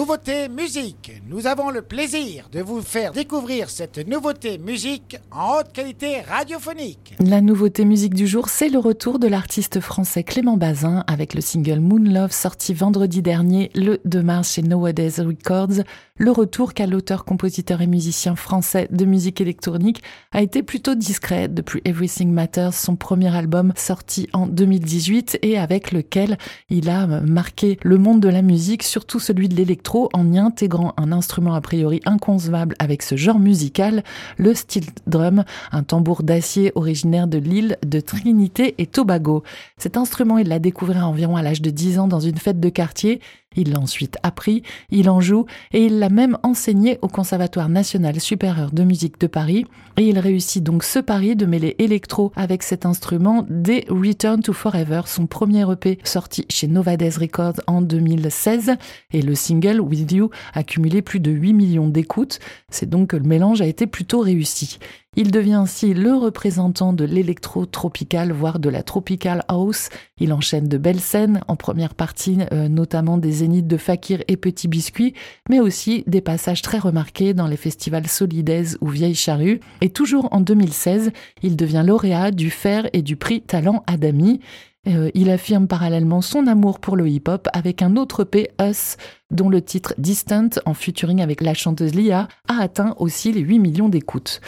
nouveauté musique. Nous avons le plaisir de vous faire découvrir cette nouveauté musique en haute qualité radiophonique. La nouveauté musique du jour, c'est le retour de l'artiste français Clément Bazin avec le single Moon Love sorti vendredi dernier le 2 mars chez Nowadays Records. Le retour qu'a l'auteur, compositeur et musicien français de musique électronique a été plutôt discret depuis Everything Matters, son premier album sorti en 2018 et avec lequel il a marqué le monde de la musique, surtout celui de l'électro, en y intégrant un instrument a priori inconcevable avec ce genre musical, le steel drum, un tambour d'acier originaire de l'île de Trinité et Tobago. Cet instrument, il l'a découvert environ à l'âge de 10 ans dans une fête de quartier il l'a ensuite appris, il en joue et il l'a même enseigné au Conservatoire national supérieur de musique de Paris. Et il réussit donc ce pari de mêler électro avec cet instrument dès Return to Forever, son premier EP sorti chez Novades Records en 2016. Et le single With You a cumulé plus de 8 millions d'écoutes. C'est donc que le mélange a été plutôt réussi. Il devient ainsi le représentant de l'électro-tropical, voire de la tropical house. Il enchaîne de belles scènes, en première partie euh, notamment des zéniths de Fakir et Petit Biscuit, mais aussi des passages très remarqués dans les festivals Solidaise ou Vieille Charrue. Et toujours en 2016, il devient lauréat du Fer et du prix Talent Adami. Euh, il affirme parallèlement son amour pour le hip-hop avec un autre P, Us, dont le titre Distant, en featuring avec la chanteuse Lia, a atteint aussi les 8 millions d'écoutes.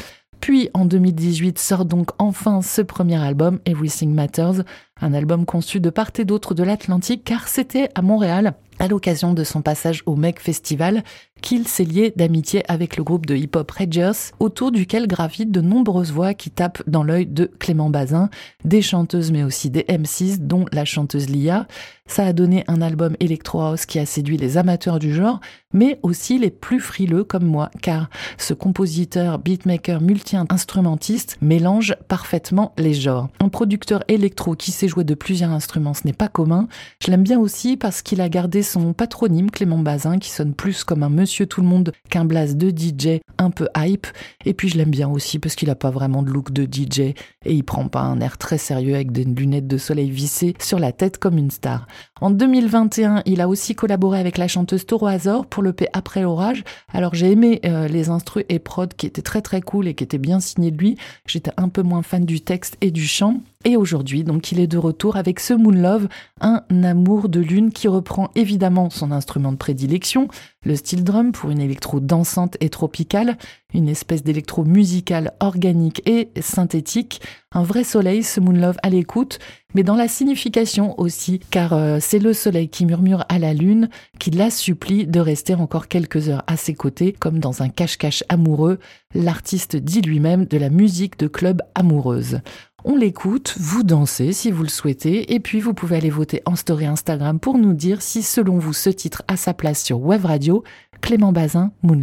Puis en 2018 sort donc enfin ce premier album, Everything Matters, un album conçu de part et d'autre de l'Atlantique car c'était à Montréal à l'occasion de son passage au Meg Festival qu'il s'est lié d'amitié avec le groupe de hip-hop Rangers, autour duquel gravitent de nombreuses voix qui tapent dans l'œil de Clément Bazin, des chanteuses mais aussi des MCs, dont la chanteuse Lia. Ça a donné un album Electro House qui a séduit les amateurs du genre, mais aussi les plus frileux comme moi, car ce compositeur, beatmaker, multi-instrumentiste mélange parfaitement les genres. Un producteur électro qui sait jouer de plusieurs instruments, ce n'est pas commun. Je l'aime bien aussi parce qu'il a gardé son patronyme Clément Bazin, qui sonne plus comme un monsieur tout le monde qu'un blast de DJ un peu hype. Et puis je l'aime bien aussi parce qu'il a pas vraiment de look de DJ et il prend pas un air très sérieux avec des lunettes de soleil vissées sur la tête comme une star. En 2021, il a aussi collaboré avec la chanteuse Toro Azor pour le P Après l'orage. Alors j'ai aimé euh, les instrus et prod qui étaient très très cool et qui étaient bien signés de lui. J'étais un peu moins fan du texte et du chant. Et aujourd'hui, donc, il est de retour avec ce Moon Love, un amour de lune qui reprend évidemment son instrument de prédilection, le steel drum pour une électro dansante et tropicale, une espèce d'électro musicale organique et synthétique, un vrai soleil, ce Moon Love à l'écoute, mais dans la signification aussi, car euh, c'est le soleil qui murmure à la lune, qui la supplie de rester encore quelques heures à ses côtés, comme dans un cache-cache amoureux, l'artiste dit lui-même de la musique de club amoureuse. On l'écoute, vous dansez si vous le souhaitez, et puis vous pouvez aller voter en story Instagram pour nous dire si selon vous ce titre a sa place sur Web Radio, Clément Bazin, Moon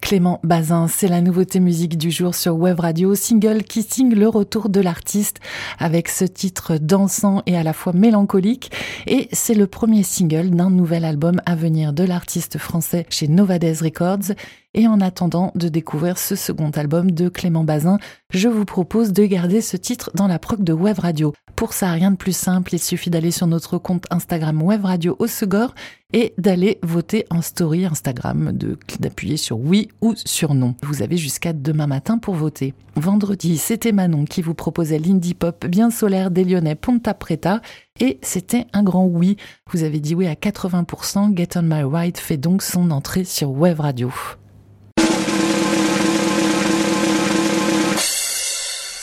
Clément Bazin, c'est la nouveauté musique du jour sur Web Radio, single qui signe le retour de l'artiste avec ce titre dansant et à la fois mélancolique. Et c'est le premier single d'un nouvel album à venir de l'artiste français chez Novades Records. Et en attendant de découvrir ce second album de Clément Bazin, je vous propose de garder ce titre dans la proc de Web Radio. Pour ça, rien de plus simple, il suffit d'aller sur notre compte Instagram Web Radio Osegor et d'aller voter en story Instagram, d'appuyer sur oui ou sur non. Vous avez jusqu'à demain matin pour voter. Vendredi, c'était Manon qui vous proposait l'indie pop bien solaire des Lyonnais Ponta Preta et c'était un grand oui. Vous avez dit oui à 80%. Get on My Ride fait donc son entrée sur Web Radio.